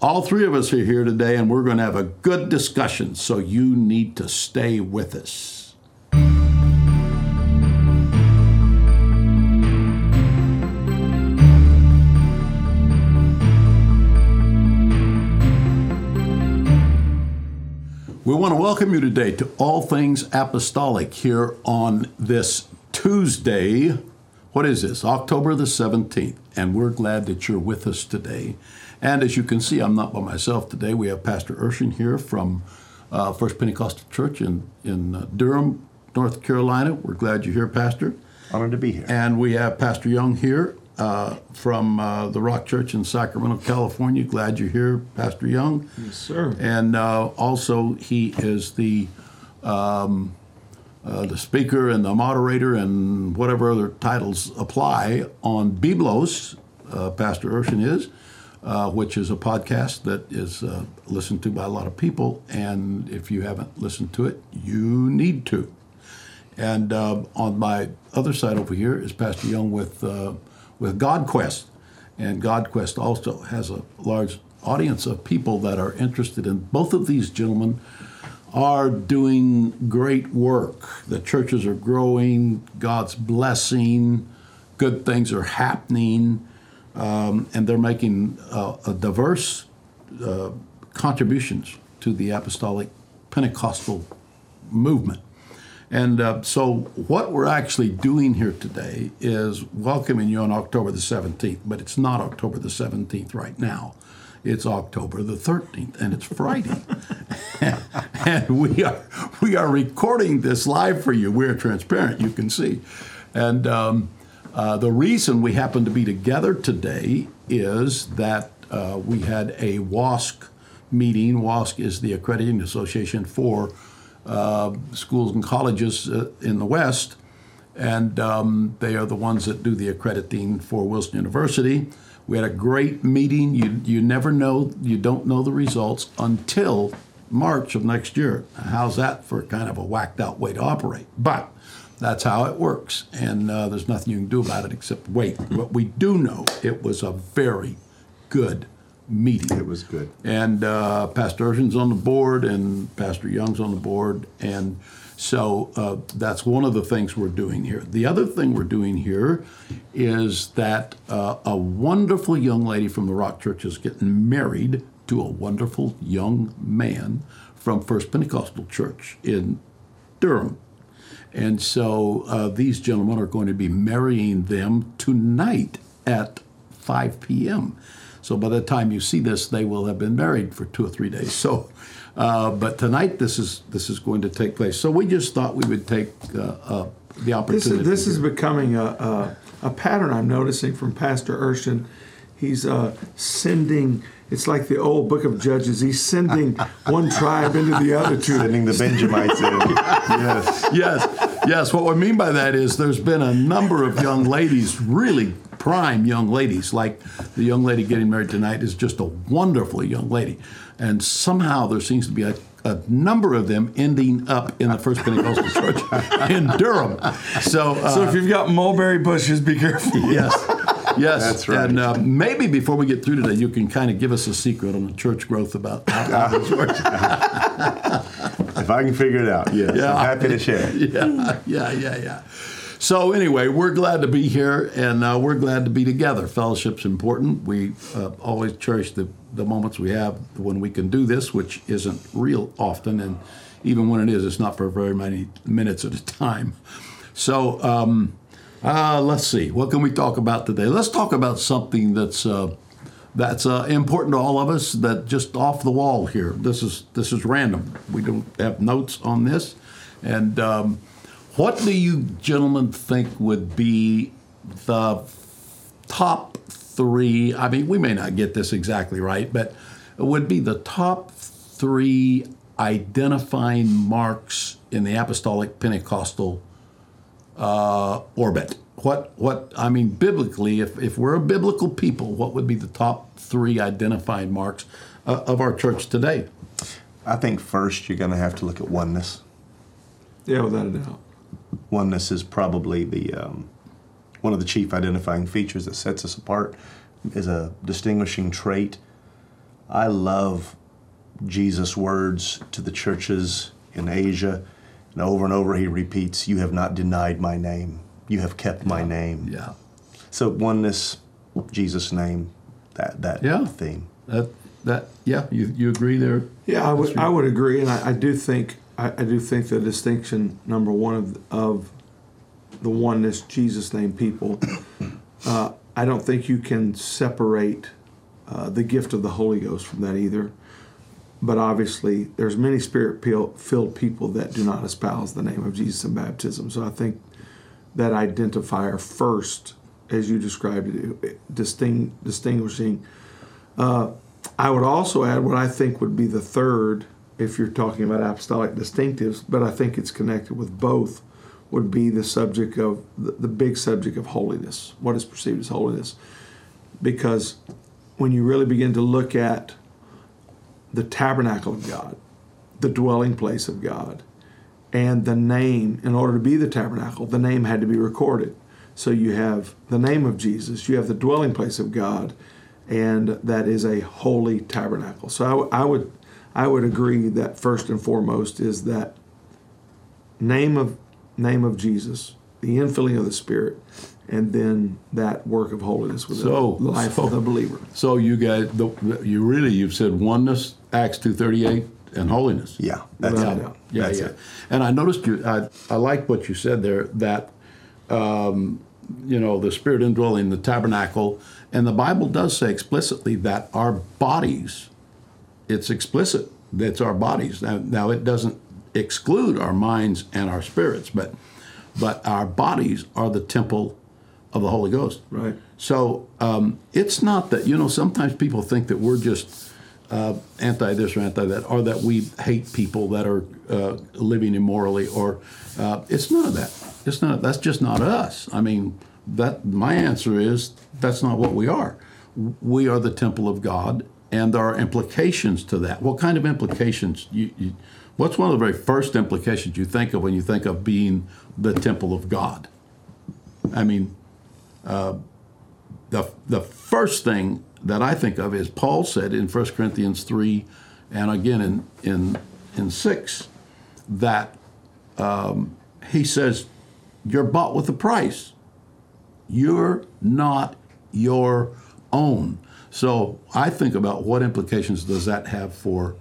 All three of us are here today, and we're going to have a good discussion, so you need to stay with us. We want to welcome you today to All Things Apostolic here on this Tuesday. What is this? October the 17th. And we're glad that you're with us today. And as you can see, I'm not by myself today. We have Pastor Urshan here from uh, First Pentecostal Church in, in uh, Durham, North Carolina. We're glad you're here, Pastor. Honored to be here. And we have Pastor Young here uh, from uh, the Rock Church in Sacramento, California. Glad you're here, Pastor Young. Yes, sir. And uh, also, he is the um, uh, the speaker and the moderator and whatever other titles apply on Biblos. Uh, Pastor Urshan is, uh, which is a podcast that is uh, listened to by a lot of people. And if you haven't listened to it, you need to. And uh, on my other side over here is Pastor Young with uh, with GodQuest, and GodQuest also has a large audience of people that are interested in both of these gentlemen are doing great work. The churches are growing, God's blessing, good things are happening, um, and they're making uh, diverse uh, contributions to the apostolic Pentecostal movement. And uh, so, what we're actually doing here today is welcoming you on October the 17th, but it's not October the 17th right now. It's October the 13th, and it's Friday. and we are, we are recording this live for you. We're transparent, you can see. And um, uh, the reason we happen to be together today is that uh, we had a WASC meeting. WASC is the Accrediting Association for uh, schools and colleges uh, in the West, and um, they are the ones that do the accrediting for Wilson University. We had a great meeting. You you never know, you don't know the results until March of next year. How's that for kind of a whacked out way to operate? But that's how it works, and uh, there's nothing you can do about it except wait. What we do know, it was a very good meeting. It was good. And uh, Pastor Urshan's on the board, and Pastor Young's on the board, and so uh, that's one of the things we're doing here. The other thing we're doing here is that uh, a wonderful young lady from the Rock Church is getting married to a wonderful young man from First Pentecostal Church in Durham. And so uh, these gentlemen are going to be marrying them tonight at 5 p.m. So by the time you see this, they will have been married for two or three days. So, uh, but tonight this is this is going to take place. So we just thought we would take uh, uh, the This opportunity. is this is becoming a, a a pattern I'm noticing from Pastor Urshan. He's uh, sending. It's like the old Book of Judges. He's sending one tribe into the other to Sending the Benjamites in. Yes. yes, yes. What we mean by that is there's been a number of young ladies, really prime young ladies, like the young lady getting married tonight is just a wonderful young lady. And somehow there seems to be a, a number of them ending up in the First Pentecostal Church in Durham. So, uh, So if you've got mulberry bushes, be careful. yes. Yes, That's right. And uh, maybe before we get through today, you can kind of give us a secret on the church growth about how this works. If I can figure it out, yes. Yeah. I'm happy to share. yeah, yeah, yeah, yeah. So anyway, we're glad to be here, and uh, we're glad to be together. Fellowship's important. We uh, always cherish the, the moments we have when we can do this, which isn't real often, and even when it is, it's not for very many minutes at a time. So um, uh, let's see, what can we talk about today? Let's talk about something that's uh, that's uh, important to all of us. That just off the wall here. This is this is random. We don't have notes on this, and. Um, what do you gentlemen think would be the top three? I mean, we may not get this exactly right, but it would be the top three identifying marks in the apostolic Pentecostal uh, orbit. What, what, I mean, biblically, if, if we're a biblical people, what would be the top three identifying marks uh, of our church today? I think first you're going to have to look at oneness. Yeah, without a doubt. Oneness is probably the um, one of the chief identifying features that sets us apart, is a distinguishing trait. I love Jesus' words to the churches in Asia. And over and over he repeats, You have not denied my name. You have kept my name. Yeah. So oneness, Jesus' name, that that Yeah. theme. That that yeah. You you agree there? Yeah, I would I would agree, and I, I do think I, I do think the distinction number one of of the oneness Jesus name people. Uh, I don't think you can separate uh, the gift of the Holy Ghost from that either. But obviously, there's many spirit filled people that do not espouse the name of Jesus in baptism. So I think that identifier first, as you described it, disting, distinguishing. Uh, I would also add what I think would be the third, if you're talking about apostolic distinctives, but I think it's connected with both, would be the subject of the, the big subject of holiness, what is perceived as holiness. Because when you really begin to look at the tabernacle of God, the dwelling place of God, and the name, in order to be the tabernacle, the name had to be recorded. So you have the name of Jesus, you have the dwelling place of God, and that is a holy tabernacle. So I, w- I would I would agree that first and foremost is that name of name of Jesus, the infilling of the Spirit, and then that work of holiness with So- the life so- of the believer. So you guys, the, you really you've said oneness, Acts two thirty eight, and holiness. Yeah, that's Without it. doubt. Yeah, That's yeah. it. And I noticed you. I I like what you said there. That um, you know the spirit indwelling the tabernacle, and the Bible does say explicitly that our bodies. It's explicit. That's our bodies. Now, now it doesn't exclude our minds and our spirits, but but our bodies are the temple of the Holy Ghost. Right. So um, it's not that you know. Sometimes people think that we're just uh, anti this or anti that, or that we hate people that are uh, living immorally, or uh, it's none of that. It's not. That's just not us. I mean, that my answer is that's not what we are. We are the temple of God, and there are implications to that. What kind of implications? You, you, what's one of the very first implications you think of when you think of being the temple of God? I mean, the, the first thing that I think of is Paul said in 1 Corinthians 3 and again in, in, in 6 that um, he says, You're bought with a price. You're not your own. So I think about what implications does that have for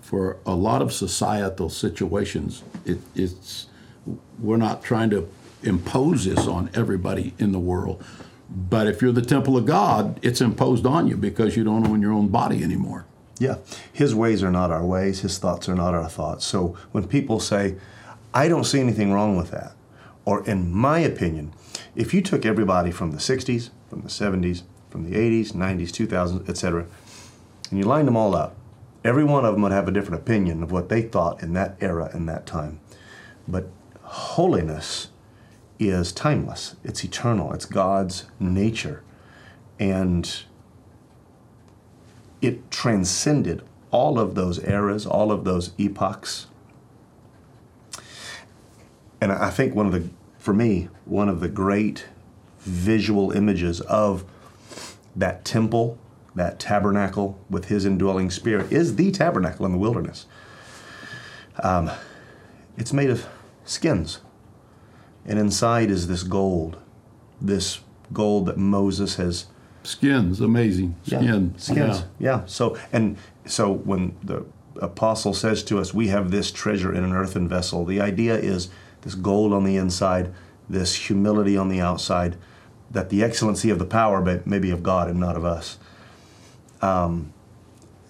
for a lot of societal situations. It, it's we're not trying to impose this on everybody in the world, but if you're the temple of God, it's imposed on you because you don't own your own body anymore. Yeah. His ways are not our ways, his thoughts are not our thoughts. So when people say, I don't see anything wrong with that, or in my opinion, if you took everybody from the 60s, from the 70s, from the 80s, 90s, 2000s, etc., and you lined them all up, every one of them would have a different opinion of what they thought in that era and that time. But holiness is timeless, it's eternal, it's God's nature. And it transcended all of those eras, all of those epochs. And I think one of the, for me, one of the great visual images of that temple, that tabernacle with his indwelling spirit is the tabernacle in the wilderness. Um, it's made of skins. And inside is this gold, this gold that Moses has Skins, amazing. Skin. skins. Yeah. Yeah. So and so when the apostle says to us, "We have this treasure in an earthen vessel," the idea is this gold on the inside, this humility on the outside, that the excellency of the power may, may be of God and not of us. Um,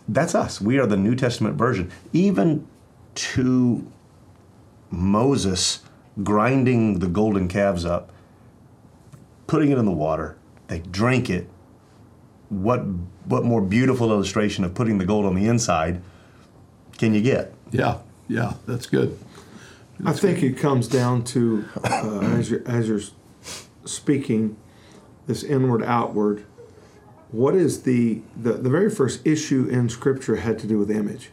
that's us. We are the New Testament version. Even to Moses grinding the golden calves up, putting it in the water, they drink it, what what more beautiful illustration of putting the gold on the inside can you get? Yeah. Yeah. That's good. I think it comes down to uh, as you're as you're speaking, this inward outward. What is the, the the very first issue in Scripture had to do with image,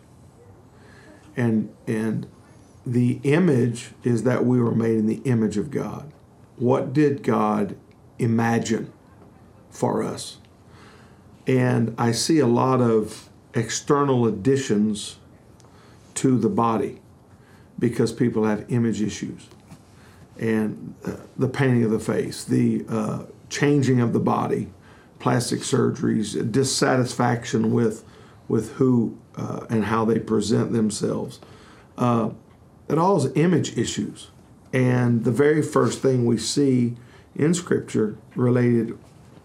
and and the image is that we were made in the image of God. What did God imagine for us? And I see a lot of external additions to the body because people have image issues and uh, the painting of the face, the uh, changing of the body, plastic surgeries, dissatisfaction with with who uh, and how they present themselves. It all is image issues, and the very first thing we see in Scripture related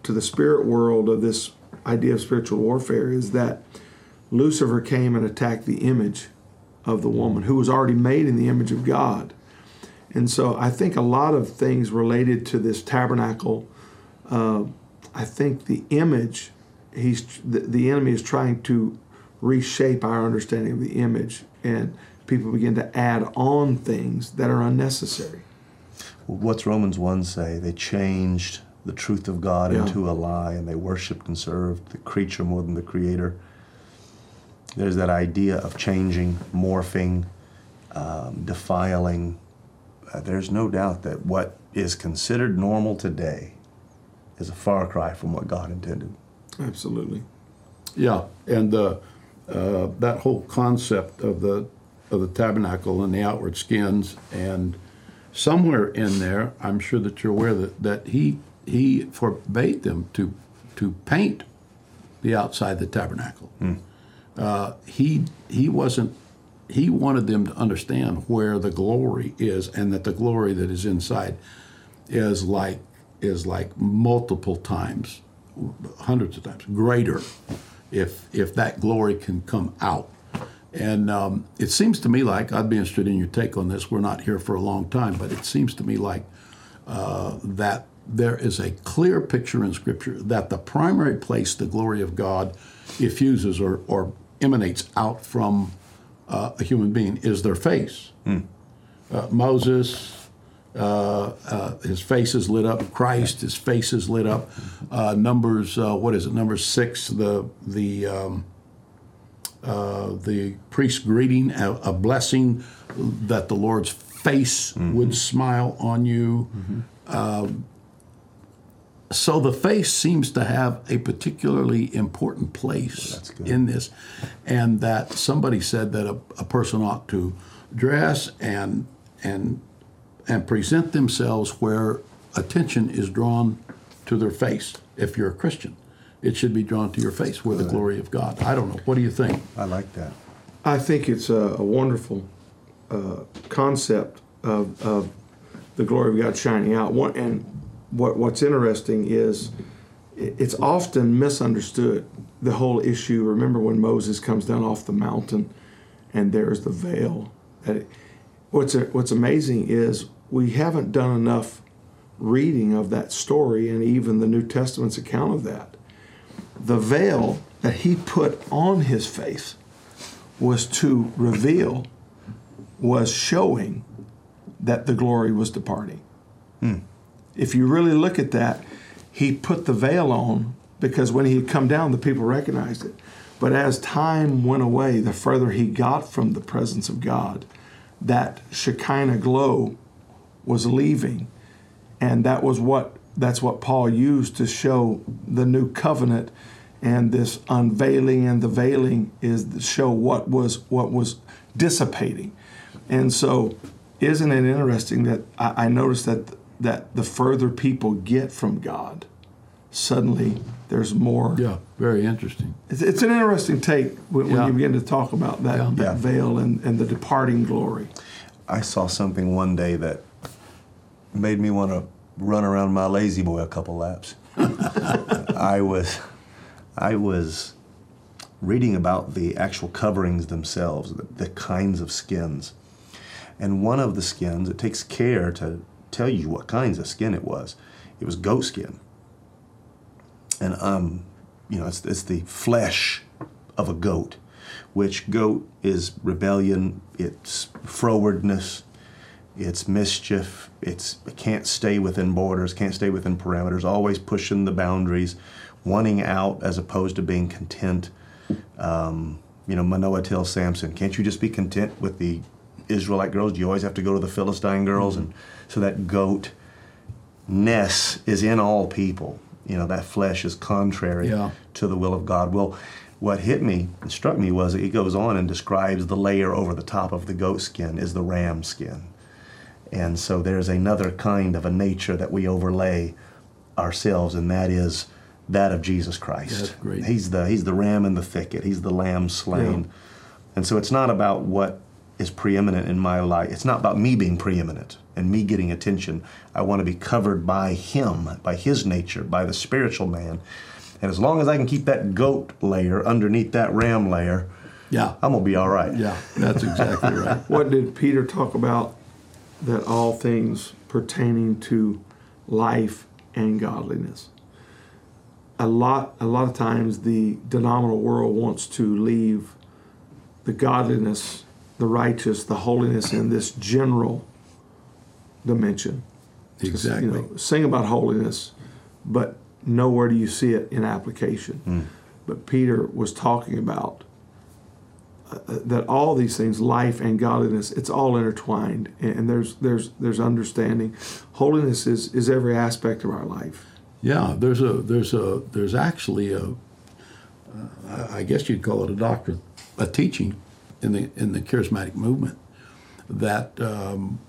to the spirit world of this idea of spiritual warfare is that Lucifer came and attacked the image of the woman who was already made in the image of God. And so I think a lot of things related to this tabernacle, uh, I think the image, he's the, the enemy is trying to reshape our understanding of the image, and people begin to add on things that are unnecessary. What's Romans 1 say? They changed the truth of God Yeah. into a lie and they worshiped and served the creature more than the creator. There's that idea of changing, morphing, um, defiling. Uh, there's no doubt that what is considered normal today is a far cry from what God intended. Absolutely. Yeah, and uh, uh, that whole concept of the of the tabernacle and the outward skins, and somewhere in there, I'm sure that you're aware that that he he forbade them to to paint the outside the tabernacle. Uh, he he wasn't he wanted them to understand where the glory is, and that the glory that is inside is like is like multiple times, hundreds of times greater, if if that glory can come out. And um, it seems to me like I'd be interested in your take on this. We're not here for a long time, but it seems to me like uh, that there is a clear picture in Scripture that the primary place the glory of God effuses or, or emanates out from uh, a human being is their face. Uh, Moses, uh, uh, his face is lit up. Christ, his face is lit up. Uh, numbers, uh, what is it? Number six, the the um, uh, the priest greeting, a, a blessing that the Lord's face would smile on you. Um, so the face seems to have a particularly important place good. in this, and that somebody said that a, a person ought to dress and and and present themselves where attention is drawn to their face. If you're a Christian, it should be drawn to your face where the glory of God. I don't know. What do you think? I like that. I think it's a, a wonderful uh, concept of, of the glory of God shining out. One, and what, what's interesting is it's often misunderstood. The whole issue. Remember when Moses comes down off the mountain, and there's the veil. That it- what's what's amazing is we haven't done enough reading of that story, and even the New Testament's account of that. The veil that he put on his face was to reveal, was showing that the glory was departing. Hmm. If you really look at that, he put the veil on because when he had come down, the people recognized it. But as time went away, the further he got from the presence of God, that Shekinah glow was leaving. And that was what that's what Paul used to show the new covenant and this unveiling and the veiling is to show what was what was dissipating. And so isn't it interesting that I, I noticed that that the further people get from God, suddenly there's more Yeah, very interesting. it's, it's an interesting take when, when you begin to talk about that, Yeah. that Yeah. veil and, and the departing glory. I saw something one day that made me want to run around my La-Z-Boy a couple laps. I was, I was reading about the actual coverings themselves, the, the kinds of skins, and one of the skins it takes care to tell you what kinds of skin it was. It was goat skin, and um, you know, it's it's the flesh of a goat, which goat is rebellion, it's frowardness, it's mischief, it's it can't stay within borders, can't stay within parameters, always pushing the boundaries, wanting out as opposed to being content. Um, you know, Manoah tells Samson, "Can't you just be content with the Israelite girls? Do you always have to go to the Philistine girls?" And so that goat ness is in all people. You know, that flesh is contrary Yeah. to the will of God. Well, what hit me and struck me was he goes on and describes the layer over the top of the goat skin is the ram skin. And so there's another kind of a nature that we overlay ourselves, and that is that of Jesus Christ. He's the he's the ram in the thicket. He's the lamb slain. Yeah. And so it's not about what is preeminent in my life. It's not about me being preeminent and me getting attention. I want to be covered by him, by his nature, by the spiritual man. And as long as I can keep that goat layer underneath that ram layer, Yeah. I'm gonna be all right. Yeah, that's exactly right. What did Peter talk about? That all things pertaining to life and godliness. A lot, a lot of times, the denominational world wants to leave the godliness, the righteous, the holiness in this general dimension. Just, Exactly. You know, sing about holiness, but nowhere do you see it in application. Hmm. But Peter was talking about that all these things, life and godliness, it's all intertwined, and there's there's there's understanding. Holiness is is every aspect of our life. Yeah, there's a there's a there's actually a uh, I guess you'd call it a doctrine, a teaching in the in the charismatic movement that um,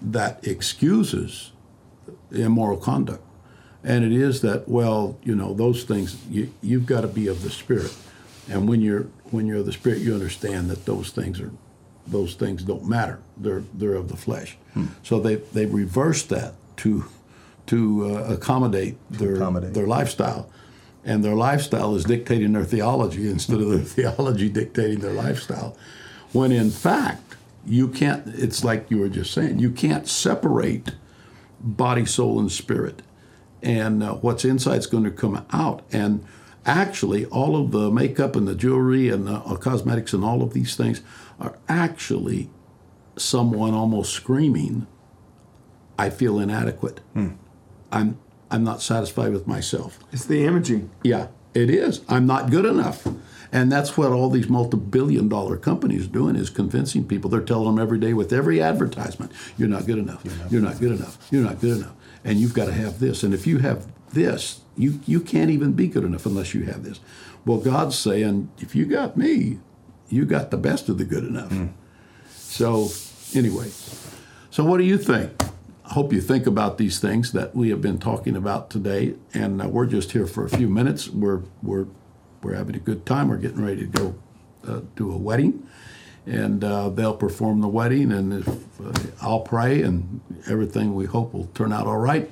that excuses immoral conduct, and it is that well you know those things you you've got to be of the spirit, and when you're when you're of the spirit you understand that those things are those things don't matter they're they're of the flesh, so they they reversed that to to uh, accommodate their accommodate. their lifestyle. And their lifestyle is dictating their theology instead of their theology dictating their lifestyle. When in fact, you can't, it's like you were just saying, you can't separate body, soul, and spirit. And uh, what's inside is going to come out. And actually, all of the makeup and the jewelry and the uh, cosmetics and all of these things are actually someone almost screaming, I feel inadequate. I'm, I'm not satisfied with myself. It's the imaging. Yeah, it is. I'm not good enough. And that's what all these multi-billion dollar companies are doing is convincing people. They're telling them every day with every advertisement, you're not good enough. You're not good enough. You're not good enough. And you've got to have this. And if you have this, you, you can't even be good enough unless you have this. Well, God's saying, if you got me, you got the best of the good enough. So, anyway, so what do you think? I hope you think about these things that we have been talking about today, and uh, we're just here for a few minutes. We're we're we're having a good time. We're getting ready to go uh, do a wedding, and uh, they'll perform the wedding, and if, uh, I'll pray, and everything we hope will turn out all right.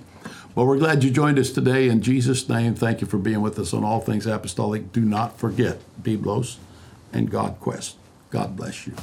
Well, we're glad you joined us today. In Jesus' name, thank you for being with us on All Things Apostolic. Do not forget Biblos and God Quest. God bless you.